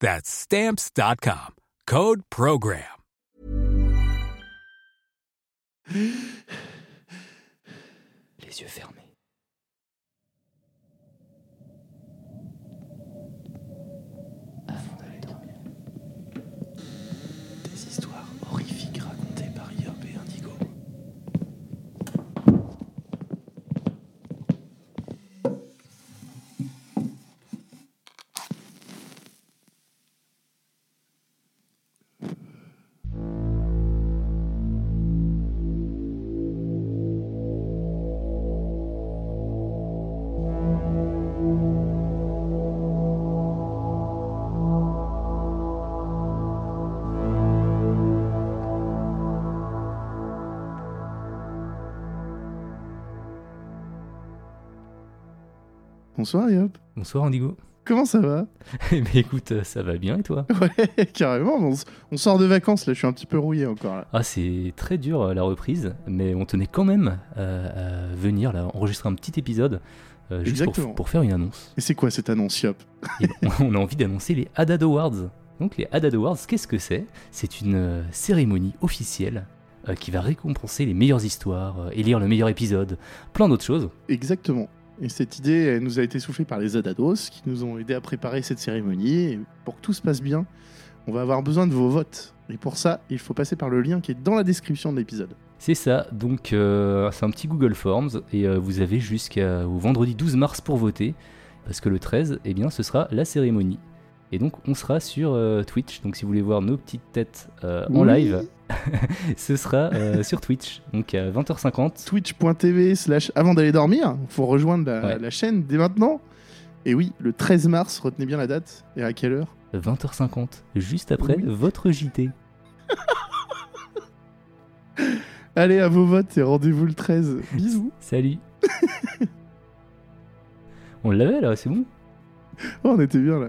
That's Stamps.com. Code Program. Les yeux fermés. Bonsoir Yop. Bonsoir Indigo. Comment ça va Eh ben écoute, euh, ça va bien et toi? Ouais, carrément. On, sort de vacances là, je suis un petit peu rouillé encore là. Ah c'est très dur euh, la reprise, mais on tenait quand même euh, à venir là enregistrer un petit épisode euh, juste pour, faire une annonce. Et c'est quoi cette annonce Yop? Et on a envie d'annoncer les Haddad Awards. Donc les Haddad Awards, qu'est-ce que c'est? C'est une euh, cérémonie officielle euh, qui va récompenser les meilleures histoires, élire le meilleur épisode, plein d'autres choses. Exactement. Et cette idée, elle nous a été soufflée par les Adados qui nous ont aidé à préparer cette cérémonie. Et pour que tout se passe bien, on va avoir besoin de vos votes. Et pour ça, il faut passer par le lien qui est dans la description de l'épisode. C'est ça, donc euh, c'est un petit Google Forms et euh, vous avez jusqu'au vendredi 12 mars pour voter parce que le 13, eh bien, ce sera la cérémonie. Et donc on sera sur euh, Twitch, donc si vous voulez voir nos petites têtes euh, en Oui. live, ce sera euh, sur Twitch, donc à 20h50. Twitch.tv slash avant d'aller dormir. Il faut rejoindre la, Ouais. la chaîne dès maintenant. Et oui, le 13 mars, retenez bien la date. Et à quelle heure? 20h50, juste après Oui. votre JT. Allez, à vos votes et rendez-vous le 13. Bisous. Salut On l'avait là, c'est bon? Oh, on était bien là.